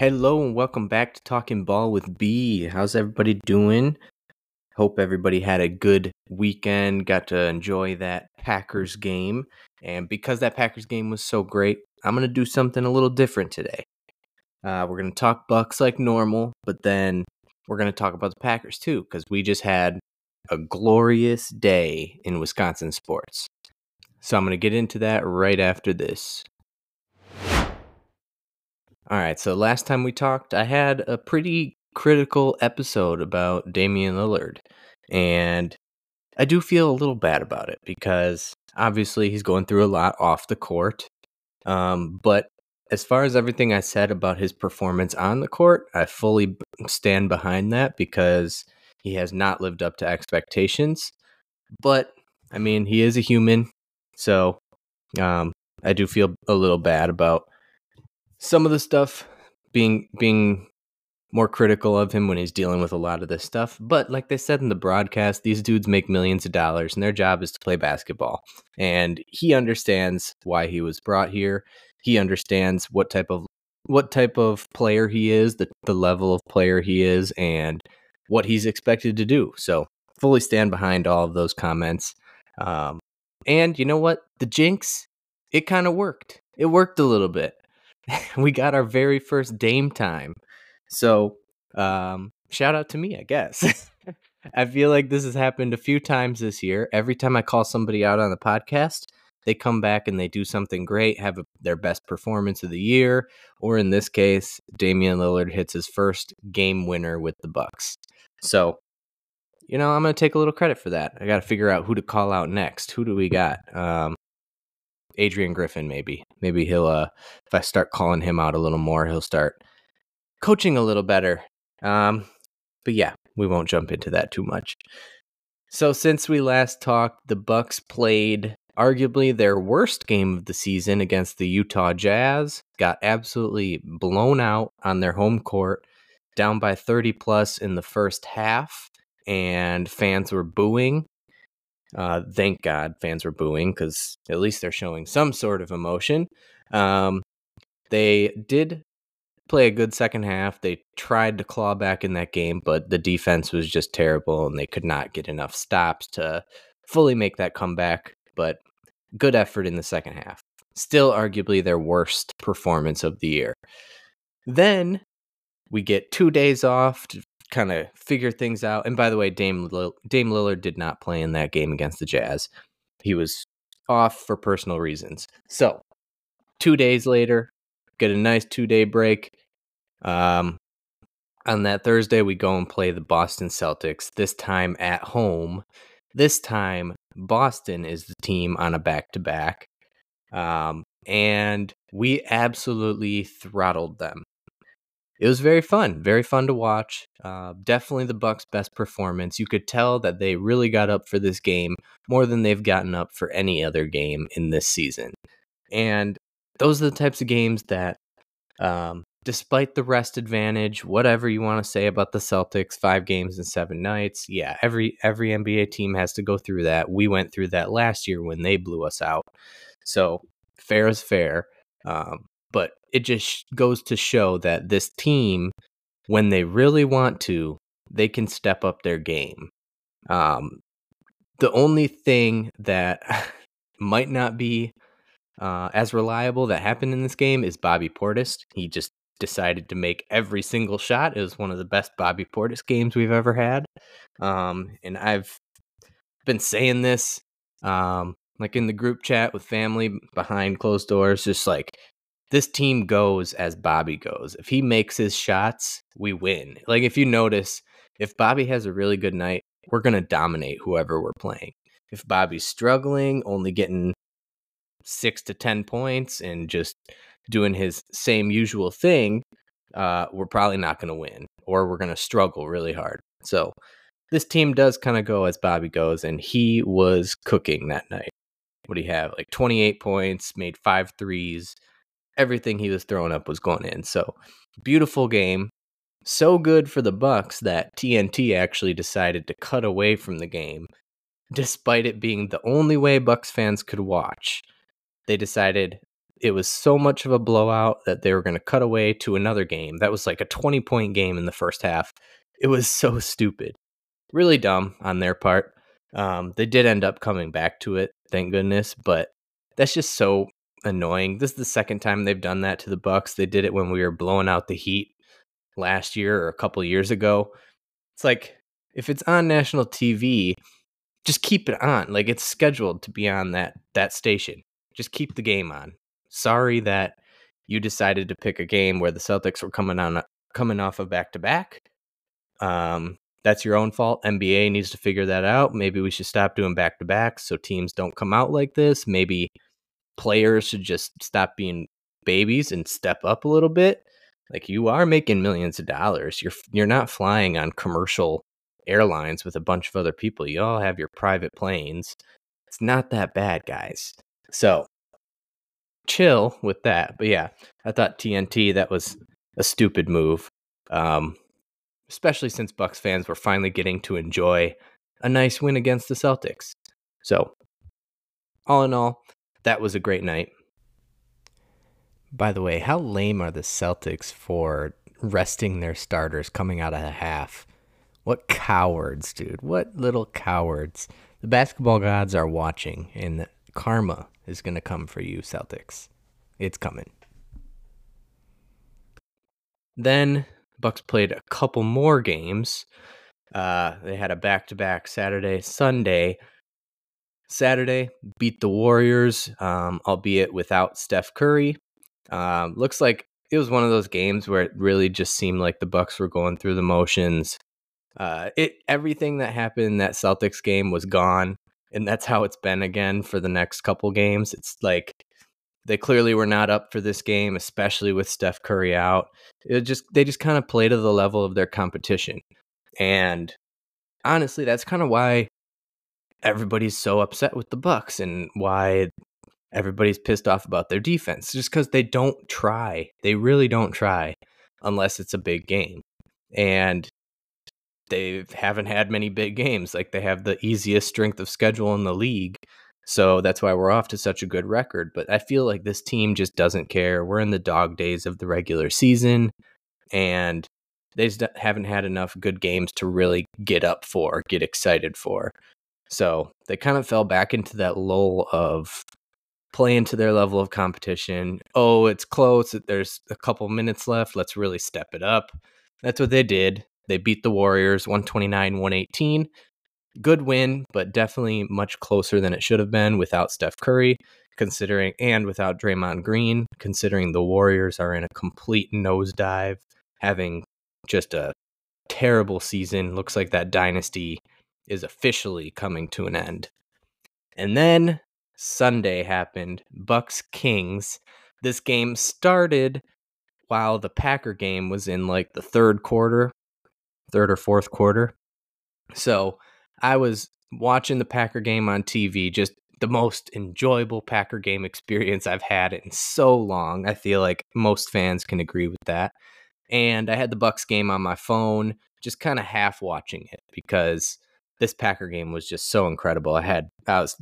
Hello and welcome back to Talking Ball with B. How's everybody doing? Hope everybody had a good weekend, got to enjoy that Packers game. And because that Packers game was so great, I'm going to do something a little different today. Uh, we're going to talk Bucks like normal, but then we're going to talk about the Packers too, because we just had a glorious day in Wisconsin sports. So I'm going to get into that right after this. All right, so last time we talked, I had a pretty critical episode about Damian Lillard. And I do feel a little bad about it because obviously he's going through a lot off the court. Um, but as far as everything I said about his performance on the court, I fully stand behind that because he has not lived up to expectations. But I mean, he is a human. So um, I do feel a little bad about some of the stuff being being more critical of him when he's dealing with a lot of this stuff. But like they said in the broadcast, these dudes make millions of dollars and their job is to play basketball. And he understands why he was brought here. He understands what type of what type of player he is, the the level of player he is and what he's expected to do. So, fully stand behind all of those comments. Um, and you know what? The jinx, it kind of worked. It worked a little bit. we got our very first Dame time. So, um, shout out to me, I guess. I feel like this has happened a few times this year. Every time I call somebody out on the podcast, they come back and they do something great, have a, their best performance of the year, or in this case, Damian Lillard hits his first game winner with the Bucks. So, you know, I'm going to take a little credit for that. I got to figure out who to call out next. Who do we got? Um, Adrian Griffin, maybe. Maybe he'll, uh, if I start calling him out a little more, he'll start coaching a little better. Um, but yeah, we won't jump into that too much. So since we last talked, the Bucks played arguably their worst game of the season against the Utah Jazz, got absolutely blown out on their home court, down by 30 plus in the first half, and fans were booing. Uh, thank God fans were booing because at least they're showing some sort of emotion. Um, they did play a good second half. They tried to claw back in that game, but the defense was just terrible and they could not get enough stops to fully make that comeback. But good effort in the second half. Still, arguably, their worst performance of the year. Then we get two days off kind of figure things out. And by the way, Dame, Lill- Dame Lillard did not play in that game against the Jazz. He was off for personal reasons. So, two days later, get a nice two day break. Um, on that Thursday, we go and play the Boston Celtics, this time at home. This time, Boston is the team on a back to back. And we absolutely throttled them. It was very fun, very fun to watch. Uh, definitely the Bucks' best performance. You could tell that they really got up for this game more than they've gotten up for any other game in this season. And those are the types of games that um, despite the rest advantage, whatever you want to say about the Celtics, five games in seven nights, yeah, every every NBA team has to go through that. We went through that last year when they blew us out. So fair is fair, um, but it just goes to show that this team, when they really want to, they can step up their game. Um, the only thing that might not be uh, as reliable that happened in this game is Bobby Portis. He just decided to make every single shot. It was one of the best Bobby Portis games we've ever had. Um, and I've been saying this, um, like in the group chat with family behind closed doors, just like this team goes as Bobby goes. If he makes his shots, we win. Like if you notice, if Bobby has a really good night, we're going to dominate whoever we're playing. If Bobby's struggling, only getting six to 10 points and just doing his same usual thing, uh, we're probably not going to win or we're going to struggle really hard. So this team does kind of go as Bobby goes, and he was cooking that night. What do you have? Like 28 points, made five threes. Everything he was throwing up was going in. So beautiful game. So good for the Bucks that TNT actually decided to cut away from the game, despite it being the only way Bucks fans could watch. They decided it was so much of a blowout that they were going to cut away to another game. That was like a 20 point game in the first half. It was so stupid. Really dumb on their part. Um, they did end up coming back to it, thank goodness, but that's just so annoying. This is the second time they've done that to the Bucks. They did it when we were blowing out the Heat last year or a couple years ago. It's like if it's on national TV, just keep it on. Like it's scheduled to be on that that station. Just keep the game on. Sorry that you decided to pick a game where the Celtics were coming on coming off of back to back. Um, that's your own fault. NBA needs to figure that out. Maybe we should stop doing back to back so teams don't come out like this. Maybe players should just stop being babies and step up a little bit. Like you are making millions of dollars. You're you're not flying on commercial airlines with a bunch of other people. You all have your private planes. It's not that bad, guys. So chill with that. But yeah, I thought TNT that was a stupid move. Um, especially since Bucks fans were finally getting to enjoy a nice win against the Celtics. So, all in all, that was a great night. By the way, how lame are the Celtics for resting their starters coming out of the half? What cowards, dude. What little cowards. The basketball gods are watching, and karma is going to come for you, Celtics. It's coming. Then Bucks played a couple more games. Uh, they had a back-to-back Saturday, Sunday. Saturday beat the Warriors, um, albeit without Steph Curry. Um, looks like it was one of those games where it really just seemed like the Bucks were going through the motions. Uh, it everything that happened in that Celtics game was gone, and that's how it's been again for the next couple games. It's like they clearly were not up for this game, especially with Steph Curry out. It just they just kind of play to the level of their competition, and honestly, that's kind of why everybody's so upset with the Bucks and why everybody's pissed off about their defense just because they don't try. They really don't try unless it's a big game. And they haven't had many big games. Like they have the easiest strength of schedule in the league. So that's why we're off to such a good record. But I feel like this team just doesn't care. We're in the dog days of the regular season and they just haven't had enough good games to really get up for, get excited for. So they kind of fell back into that lull of playing to their level of competition. Oh, it's close. There's a couple minutes left. Let's really step it up. That's what they did. They beat the Warriors 129 118. Good win, but definitely much closer than it should have been without Steph Curry, considering, and without Draymond Green, considering the Warriors are in a complete nosedive, having just a terrible season. Looks like that dynasty is officially coming to an end. And then Sunday happened, Bucks Kings. This game started while the Packer game was in like the third quarter third or fourth quarter. So I was watching the Packer game on TV, just the most enjoyable Packer game experience I've had in so long. I feel like most fans can agree with that. And I had the Bucks game on my phone, just kind of half watching it because this Packer game was just so incredible. I had I was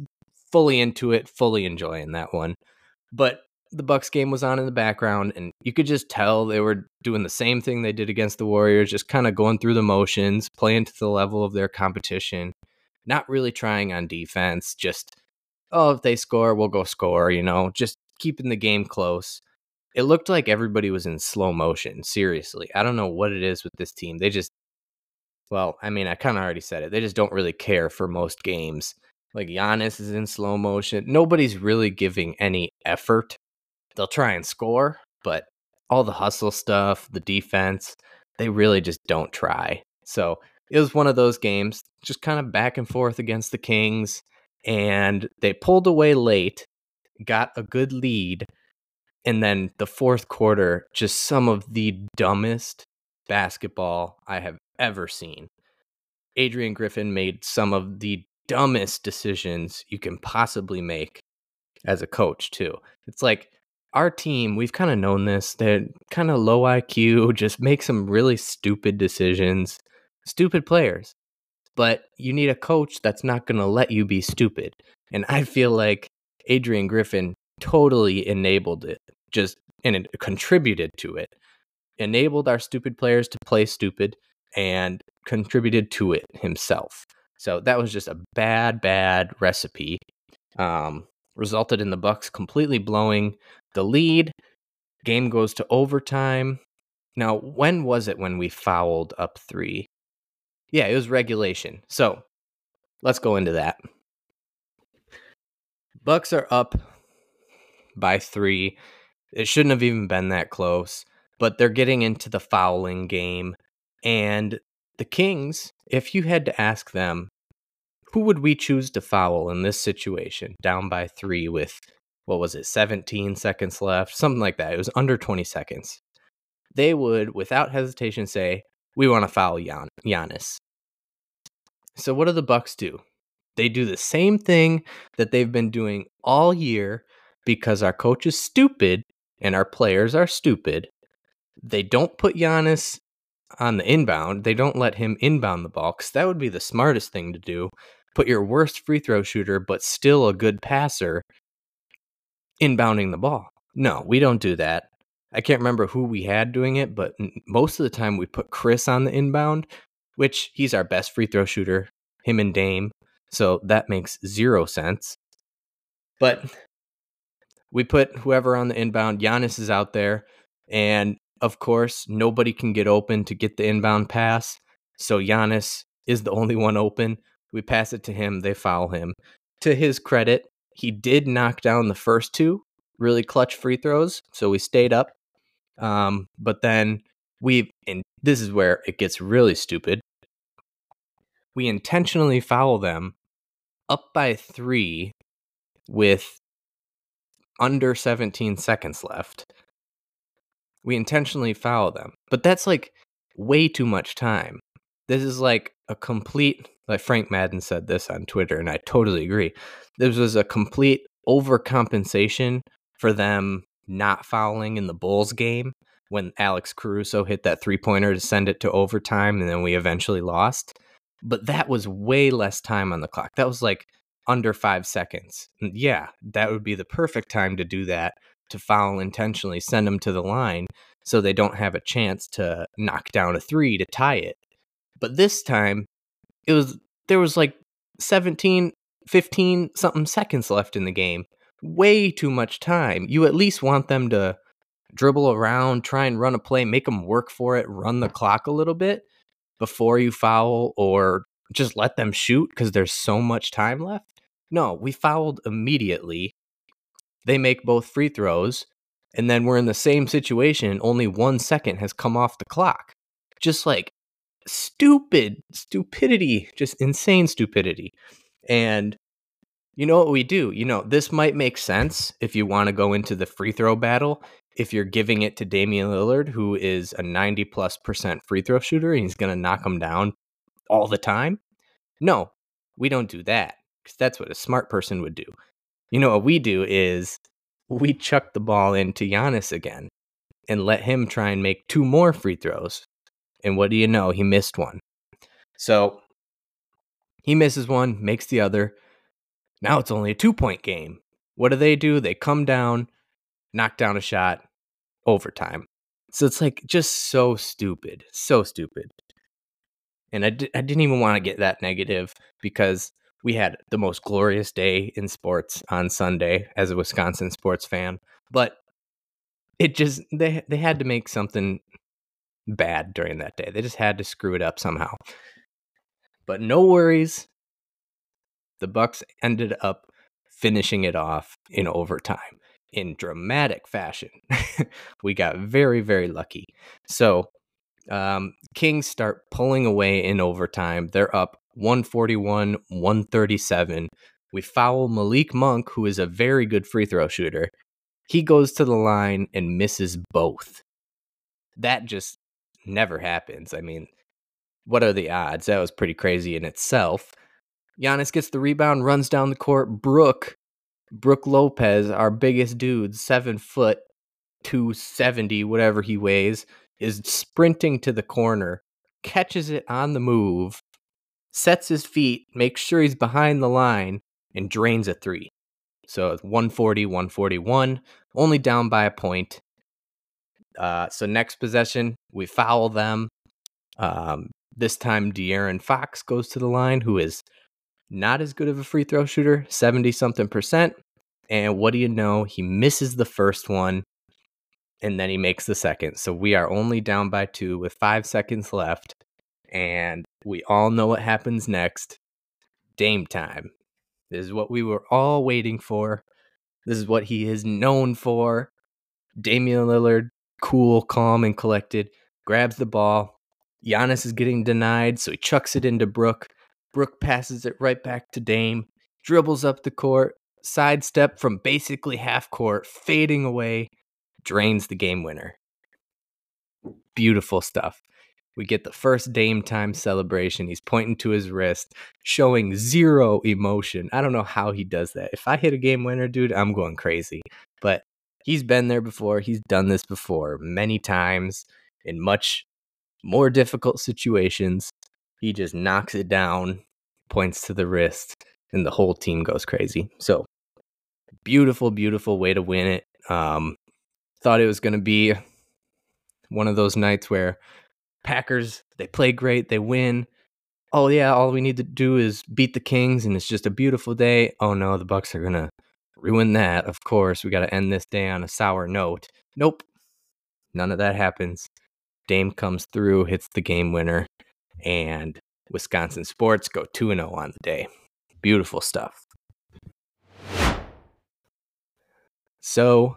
fully into it, fully enjoying that one. But the Bucks game was on in the background, and you could just tell they were doing the same thing they did against the Warriors, just kind of going through the motions, playing to the level of their competition, not really trying on defense. Just oh, if they score, we'll go score. You know, just keeping the game close. It looked like everybody was in slow motion. Seriously, I don't know what it is with this team. They just, well, I mean, I kind of already said it. They just don't really care for most games. Like Giannis is in slow motion. Nobody's really giving any effort they'll try and score, but all the hustle stuff, the defense, they really just don't try. So it was one of those games, just kind of back and forth against the Kings, and they pulled away late, got a good lead, and then the fourth quarter, just some of the dumbest basketball I have ever seen. Adrian Griffin made some of the dumbest decisions you can possibly make as a coach, too. It's like our team, we've kind of known this. They're kind of low IQ, just make some really stupid decisions, stupid players. But you need a coach that's not going to let you be stupid. And I feel like Adrian Griffin totally enabled it just and it contributed to it. Enabled our stupid players to play stupid and contributed to it himself. So that was just a bad, bad recipe. Um, resulted in the Bucks completely blowing the lead. Game goes to overtime. Now, when was it when we fouled up three? Yeah, it was regulation. So let's go into that. Bucks are up by three. It shouldn't have even been that close, but they're getting into the fouling game. And the Kings, if you had to ask them, who would we choose to foul in this situation, down by three with, what was it, 17 seconds left? Something like that. It was under 20 seconds. They would, without hesitation, say, we want to foul Gian- Giannis. So what do the Bucks do? They do the same thing that they've been doing all year because our coach is stupid and our players are stupid. They don't put Giannis on the inbound. They don't let him inbound the ball because that would be the smartest thing to do. Put your worst free throw shooter, but still a good passer, inbounding the ball. No, we don't do that. I can't remember who we had doing it, but most of the time we put Chris on the inbound, which he's our best free throw shooter, him and Dame. So that makes zero sense. But we put whoever on the inbound. Giannis is out there. And of course, nobody can get open to get the inbound pass. So Giannis is the only one open. We pass it to him. They foul him. To his credit, he did knock down the first two really clutch free throws. So we stayed up. Um, but then we, and this is where it gets really stupid. We intentionally foul them up by three with under 17 seconds left. We intentionally foul them, but that's like way too much time. This is like a complete, like Frank Madden said this on Twitter, and I totally agree. This was a complete overcompensation for them not fouling in the Bulls game when Alex Caruso hit that three pointer to send it to overtime, and then we eventually lost. But that was way less time on the clock. That was like under five seconds. Yeah, that would be the perfect time to do that to foul intentionally, send them to the line so they don't have a chance to knock down a three to tie it. But this time, it was there was like 17, 15 something seconds left in the game. Way too much time. You at least want them to dribble around, try and run a play, make them work for it, run the clock a little bit before you foul or just let them shoot because there's so much time left. No, we fouled immediately. They make both free throws, and then we're in the same situation. Only one second has come off the clock. Just like stupid stupidity, just insane stupidity. And you know what we do? You know, this might make sense if you want to go into the free throw battle. If you're giving it to Damian Lillard, who is a 90 plus percent free throw shooter, and he's going to knock them down all the time. No, we don't do that because that's what a smart person would do. You know what we do is we chuck the ball into Giannis again and let him try and make two more free throws. And what do you know? He missed one. So he misses one, makes the other. Now it's only a two point game. What do they do? They come down, knock down a shot, overtime. So it's like just so stupid, so stupid. And I d- I didn't even want to get that negative because we had the most glorious day in sports on Sunday as a Wisconsin sports fan, but it just they they had to make something bad during that day. They just had to screw it up somehow. But no worries. The Bucks ended up finishing it off in overtime in dramatic fashion. we got very very lucky. So, um, Kings start pulling away in overtime. They're up 141, 137. We foul Malik Monk, who is a very good free throw shooter. He goes to the line and misses both. That just never happens. I mean, what are the odds? That was pretty crazy in itself. Giannis gets the rebound, runs down the court. Brook, Brook Lopez, our biggest dude, seven foot, 270, whatever he weighs, is sprinting to the corner, catches it on the move, sets his feet, makes sure he's behind the line, and drains a three. So 140, 141, only down by a point. Uh, so next possession, we foul them. Um, this time, De'Aaron Fox goes to the line, who is not as good of a free throw shooter, 70 something percent. And what do you know? He misses the first one and then he makes the second. So we are only down by two with five seconds left. And we all know what happens next Dame time. This is what we were all waiting for. This is what he is known for. Damian Lillard, cool, calm, and collected, grabs the ball. Giannis is getting denied, so he chucks it into Brook. Brook passes it right back to Dame, dribbles up the court, sidestep from basically half court, fading away, drains the game winner. Beautiful stuff. We get the first Dame time celebration. He's pointing to his wrist, showing zero emotion. I don't know how he does that. If I hit a game winner, dude, I'm going crazy. But he's been there before. He's done this before many times in much more difficult situations. He just knocks it down, points to the wrist, and the whole team goes crazy. So beautiful, beautiful way to win it. Um, thought it was going to be one of those nights where Packers, they play great, they win. Oh yeah, all we need to do is beat the Kings and it's just a beautiful day. Oh no, the Bucks are going to ruin that. Of course, we got to end this day on a sour note. Nope. None of that happens. Dame comes through, hits the game winner, and Wisconsin sports go 2 0 on the day. Beautiful stuff. So,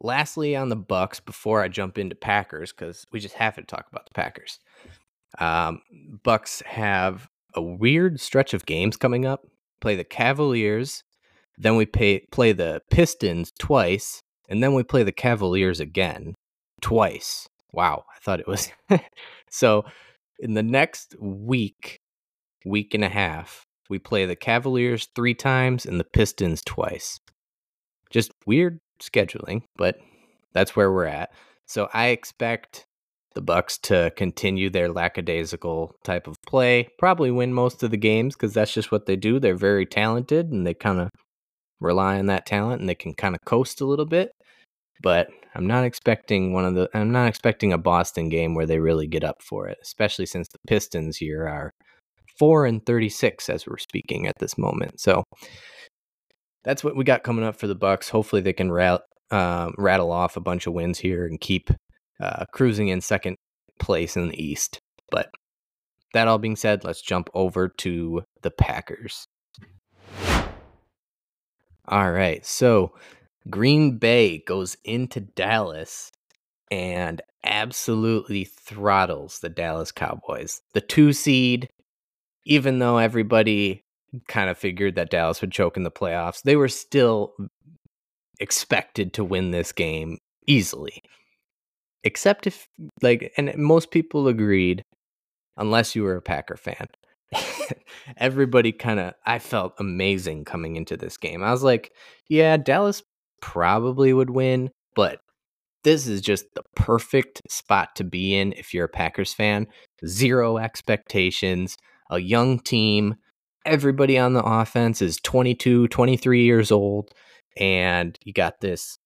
lastly on the Bucks before I jump into Packers cuz we just have to talk about the Packers. Um, Bucks have a weird stretch of games coming up. Play the Cavaliers, then we pay, play the Pistons twice, and then we play the Cavaliers again twice. Wow, I thought it was. so in the next week, week and a half, we play the Cavaliers three times and the Pistons twice. Just weird scheduling, but that's where we're at. So I expect the Bucks to continue their lackadaisical type of play, probably win most of the games because that's just what they do. They're very talented and they kind of rely on that talent and they can kind of coast a little bit. But I'm not expecting one of the I'm not expecting a Boston game where they really get up for it, especially since the Pistons here are 4 and 36 as we're speaking at this moment. So that's what we got coming up for the Bucks. Hopefully they can rat, uh, rattle off a bunch of wins here and keep uh, cruising in second place in the East. But that all being said, let's jump over to the Packers. All right. So Green Bay goes into Dallas and absolutely throttles the Dallas Cowboys. The two seed, even though everybody kind of figured that Dallas would choke in the playoffs, they were still expected to win this game easily. Except if, like, and most people agreed, unless you were a Packer fan. everybody kind of I felt amazing coming into this game. I was like, yeah, Dallas probably would win, but this is just the perfect spot to be in if you're a Packers fan. Zero expectations, a young team. Everybody on the offense is 22, 23 years old, and you got this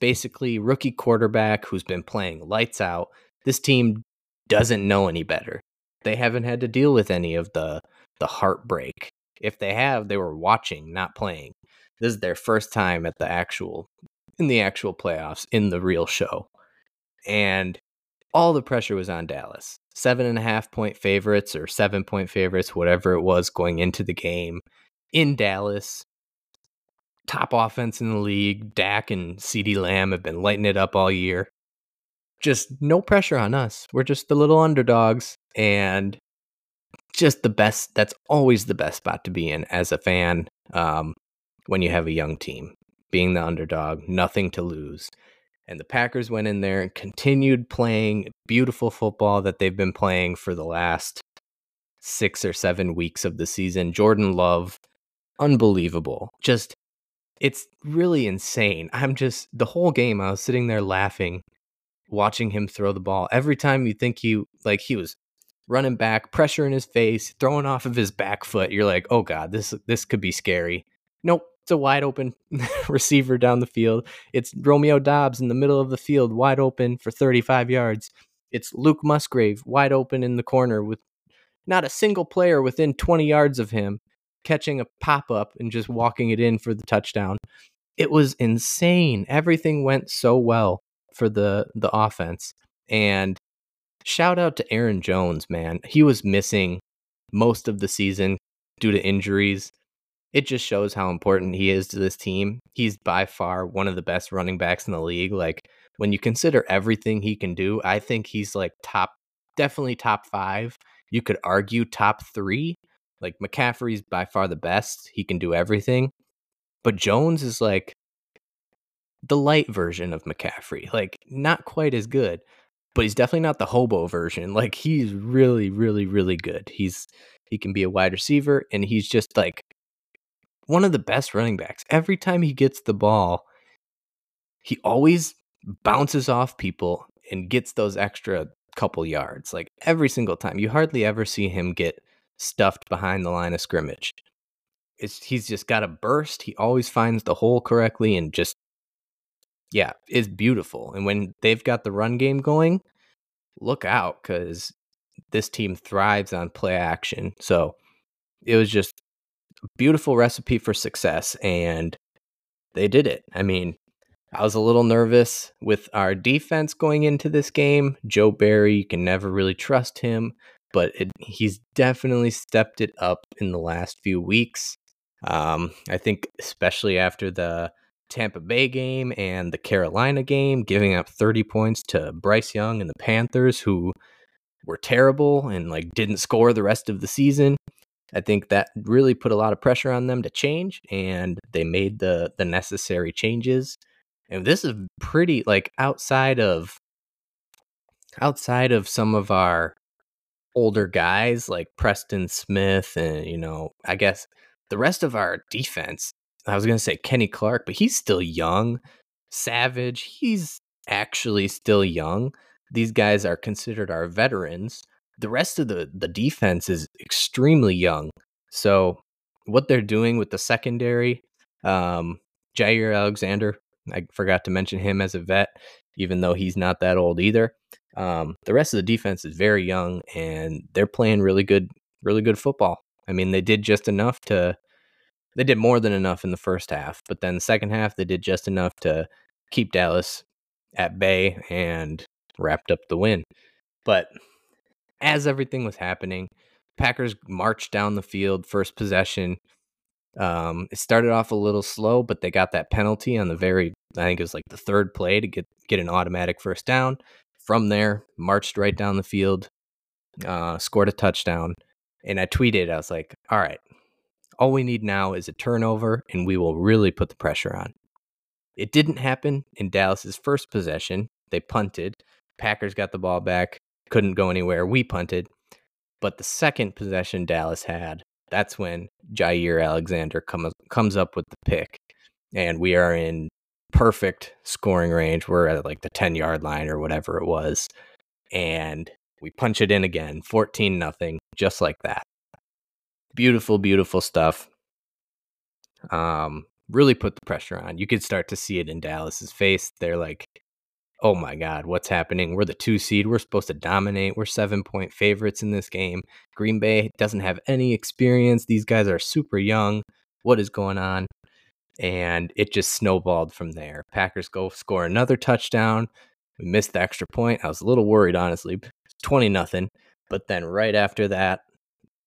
basically rookie quarterback who's been playing lights out. This team doesn't know any better they haven't had to deal with any of the the heartbreak. If they have, they were watching, not playing. This is their first time at the actual in the actual playoffs in the real show. And all the pressure was on Dallas. Seven and a half point favorites or seven point favorites, whatever it was going into the game in Dallas. Top offense in the league. Dak and CeeDee Lamb have been lighting it up all year just no pressure on us. We're just the little underdogs and just the best. That's always the best spot to be in as a fan um, when you have a young team. Being the underdog, nothing to lose. And the Packers went in there and continued playing beautiful football that they've been playing for the last six or seven weeks of the season. Jordan Love, unbelievable. Just, it's really insane. I'm just, the whole game, I was sitting there laughing watching him throw the ball. Every time you think he like he was running back, pressure in his face, throwing off of his back foot, you're like, "Oh god, this this could be scary." Nope, It's a wide open receiver down the field. It's Romeo Doubs in the middle of the field, wide open for 35 yards. It's Luke Musgrave wide open in the corner with not a single player within 20 yards of him catching a pop up and just walking it in for the touchdown. It was insane. Everything went so well for the the offense. And shout out to Aaron Jones, man. He was missing most of the season due to injuries. It just shows how important he is to this team. He's by far one of the best running backs in the league. Like when you consider everything he can do, I think he's like top, definitely top five. You could argue top three. Like McCaffrey's by far the best. He can do everything. But Jones is like the light version of McCaffrey. Like not quite as good, but he's definitely not the hobo version. Like he's really, really, really good. He's he can be a wide receiver and he's just like one of the best running backs. Every time he gets the ball, he always bounces off people and gets those extra couple yards. Like every single time. You hardly ever see him get stuffed behind the line of scrimmage. It's he's just got a burst. He always finds the hole correctly and just yeah, is beautiful. And when they've got the run game going, look out cuz this team thrives on play action. So it was just beautiful recipe for success and they did it. I mean, I was a little nervous with our defense going into this game. Joe Barry, you can never really trust him, but it, he's definitely stepped it up in the last few weeks. Um, I think, especially after the Tampa Bay game and the Carolina game, giving up 30 points to Bryce Young and the Panthers, who were terrible and like didn't score the rest of the season. I think that really put a lot of pressure on them to change, and they made the the necessary changes. And this is pretty like outside of outside of some of our older guys like Preston Smith and you know, I guess the rest of our defense. I was going to say Kenny Clark, but he's still young. Savage, he's actually still young. These guys are considered our veterans. The rest of the the defense is extremely young. So what they're doing with the secondary, um, Jaire Alexander, I forgot to mention him as a vet, even though he's not that old either. Um, the rest of the defense is very young, and they're playing really good, really good football. I mean, they did just enough to, they did more than enough in the first half, but then the second half they did just enough to keep Dallas at bay and wrapped up the win. But as everything was happening, Packers marched down the field, first possession, um, it started off a little slow, but they got that penalty on the very, I think it was like the third play to get get an automatic first down. From there, marched right down the field, uh, scored a touchdown, and I tweeted, I was like, "All right, all we need now is a turnover, and we will really put the pressure on." It didn't happen in Dallas's first possession. They punted. Packers got the ball back, couldn't go anywhere. We punted. But the second possession Dallas had, that's when Jaire Alexander comes comes up with the pick, and we are in perfect scoring range. We're at like the ten yard line or whatever it was, and we punch it in again, fourteen nothing, just like that. Beautiful, beautiful stuff. Um, really put the pressure on. You could start to see it in Dallas's face. They're like, oh my God, what's happening? We're the two seed. We're supposed to dominate. We're seven point favorites in this game. Green Bay doesn't have any experience. These guys are super young. What is going on? And it just snowballed from there. Packers go score another touchdown. We missed the extra point. I was a little worried, honestly. 20 nothing. But then right after that,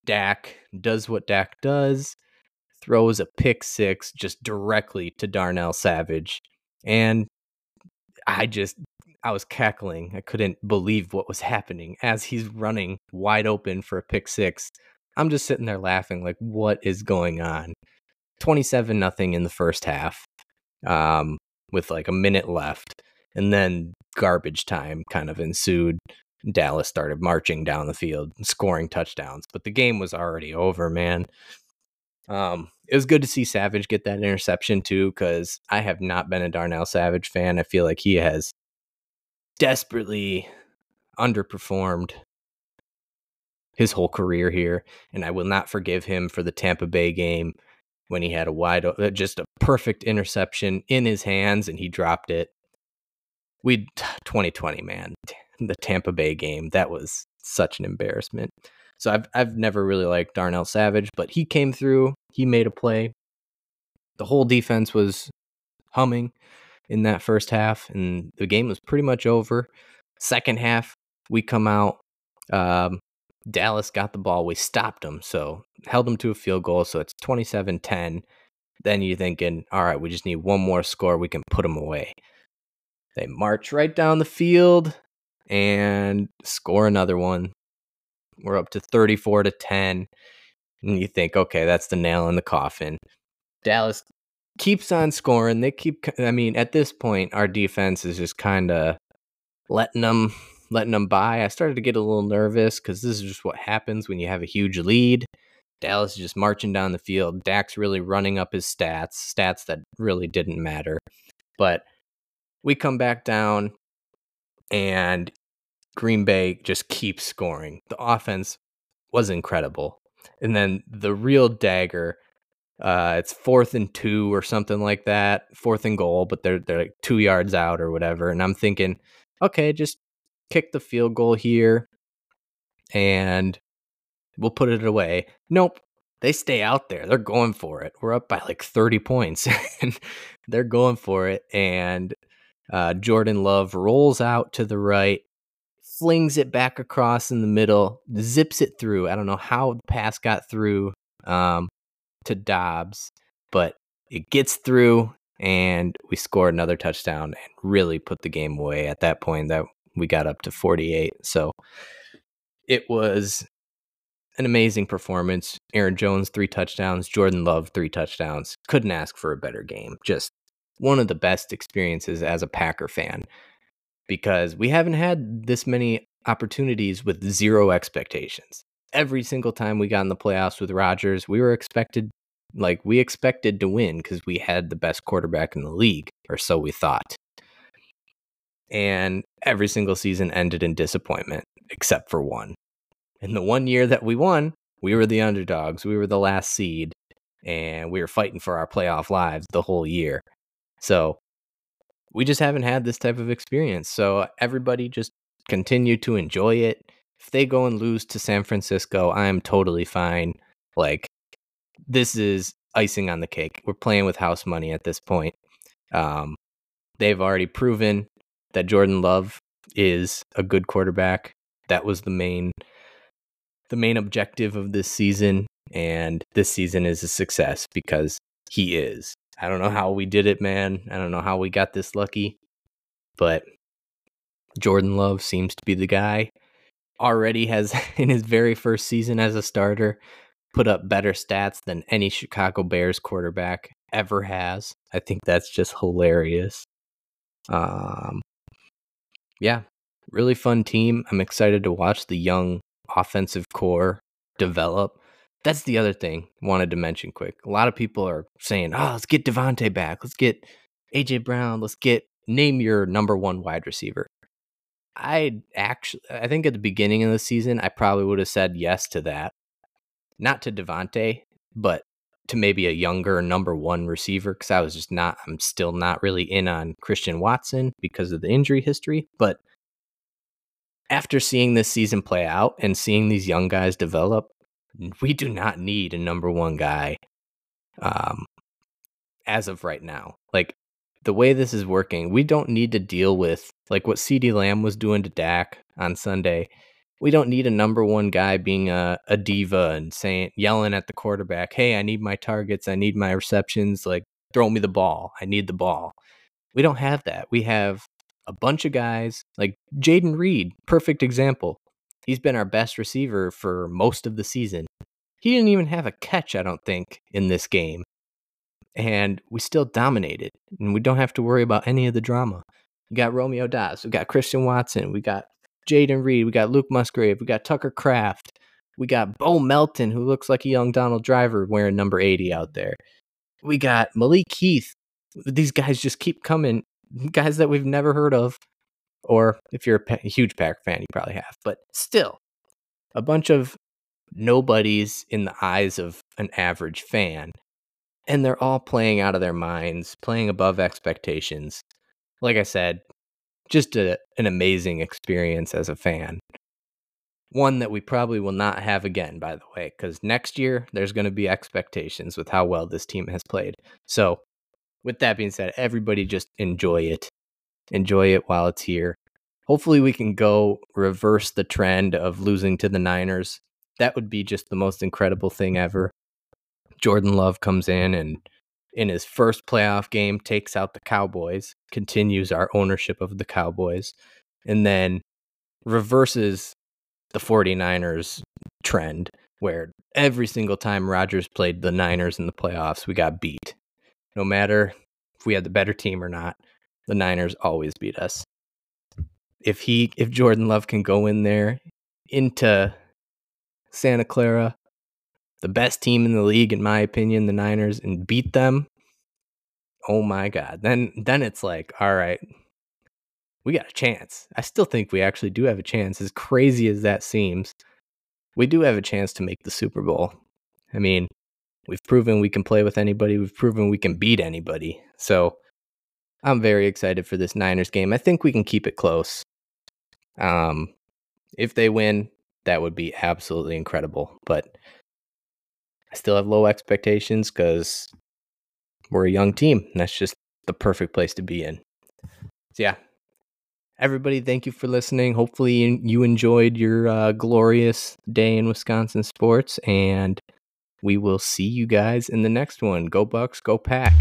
Dak does what Dak does, throws a pick six just directly to Darnell Savage. And I just I was cackling. I couldn't believe what was happening as he's running wide open for a pick six. I'm just sitting there laughing like what is going on? 27 nothing in the first half. Um with like a minute left and then garbage time kind of ensued. Dallas started marching down the field, scoring touchdowns, but the game was already over, man. Um, it was good to see Savage get that interception too, because I have not been a Darnell Savage fan. I feel like he has desperately underperformed his whole career here, and I will not forgive him for the Tampa Bay game when he had a wide, uh, just a perfect interception in his hands and he dropped it. We 2020 man, the Tampa Bay game, that was such an embarrassment. So I've I've never really liked Darnell Savage, but he came through, he made a play. The whole defense was humming in that first half and the game was pretty much over. Second half, we come out um, Dallas got the ball. We stopped them. So held them to a field goal. So it's 27 10. Then you're thinking, all right, we just need one more score. We can put them away. They march right down the field and score another one. We're up to 34 to 10. And you think, okay, that's the nail in the coffin. Dallas keeps on scoring. They keep, I mean, at this point, our defense is just kind of letting them letting them by. I started to get a little nervous because this is just what happens when you have a huge lead. Dallas is just marching down the field. Dak's really running up his stats, stats that really didn't matter. But we come back down, and Green Bay just keeps scoring. The offense was incredible. And then the real dagger, uh, it's fourth and two or something like that, fourth and goal, but they're they're like two yards out or whatever. And I'm thinking, okay, just kick the field goal here and we'll put it away. Nope. They stay out there. They're going for it. We're up by like 30 points and they're going for it. And uh, Jordan Love rolls out to the right, flings it back across in the middle, zips it through. I don't know how the pass got through um, to Doubs, but it gets through and we score another touchdown and really put the game away. At that point, that we got up to 48. So it was an amazing performance. Aaron Jones, three touchdowns. Jordan Love, three touchdowns. Couldn't ask for a better game. Just one of the best experiences as a Packer fan because we haven't had this many opportunities with zero expectations. Every single time we got in the playoffs with Rodgers, we were expected, like, we expected to win because we had the best quarterback in the league, or so we thought and every single season ended in disappointment except for one. In the one year that we won, we were the underdogs. We were the last seed and we were fighting for our playoff lives the whole year. So we just haven't had this type of experience. So everybody just continue to enjoy it. If they go and lose to San Francisco, I am totally fine. Like this is icing on the cake. We're playing with house money at this point. Um, they've already proven that Jordan Love is a good quarterback. That was the main the main objective of this season and this season is a success because he is. I don't know how we did it, man. I don't know how we got this lucky, but Jordan Love seems to be the guy. Already has in his very first season as a starter put up better stats than any Chicago Bears quarterback ever has. I think that's just hilarious. Um, yeah, really fun team. I'm excited to watch the young offensive core develop. That's the other thing wanted to mention quick. A lot of people are saying, "Oh, let's get Davante back. Let's get AJ Brown. Let's get name your number one wide receiver." I actually, I think at the beginning of the season, I probably would have said yes to that. Not to Davante, but to maybe a younger number one receiver because I was just not, I'm still not really in on Christian Watson because of the injury history. But after seeing this season play out and seeing these young guys develop, we do not need a number one guy um, as of right now. Like the way this is working, we don't need to deal with like what CeeDee Lamb was doing to Dak on Sunday we don't need a number one guy being a, a diva and saying yelling at the quarterback, "Hey, I need my targets, I need my receptions, like throw me the ball. I need the ball." We don't have that. We have a bunch of guys like Jayden Reed, perfect example. He's been our best receiver for most of the season. He didn't even have a catch, I don't think, in this game. And we still dominated, and we don't have to worry about any of the drama. We got Romeo Doubs, we got Christian Watson, we got Jayden Reed, we got Luke Musgrave, we got Tucker Kraft, we got Bo Melton, who looks like a young Donald Driver wearing number 80 out there. We got Malik Heath. These guys just keep coming, guys that we've never heard of. Or if you're a, huge Pack fan, you probably have. But still, a bunch of nobodies in the eyes of an average fan. and they're all playing out of their minds, playing above expectations. Like I said, just a, an amazing experience as a fan. One that we probably will not have again, by the way, because next year there's going to be expectations with how well this team has played. So, with that being said, everybody just enjoy it. Enjoy it while it's here. Hopefully, we can go reverse the trend of losing to the Niners. That would be just the most incredible thing ever. Jordan Love comes in and in his first playoff game takes out the Cowboys, continues our ownership of the Cowboys, and then reverses the 49ers trend where every single time Rodgers played the Niners in the playoffs, we got beat. No matter if we had the better team or not, the Niners always beat us. If he if Jordan Love can go in there into Santa Clara the best team in the league, in my opinion, the Niners, and beat them, oh my god, then then it's like, all right, we got a chance. I still think we actually do have a chance. As crazy as that seems, we do have a chance to make the Super Bowl. I mean, we've proven we can play with anybody. We've proven we can beat anybody. So I'm very excited for this Niners game. I think we can keep it close. Um, if they win, that would be absolutely incredible. But I still have low expectations because we're a young team. And that's just the perfect place to be in. So, yeah. Everybody, thank you for listening. Hopefully, you enjoyed your uh, glorious day in Wisconsin sports, and we will see you guys in the next one. Go Bucks, go Pack.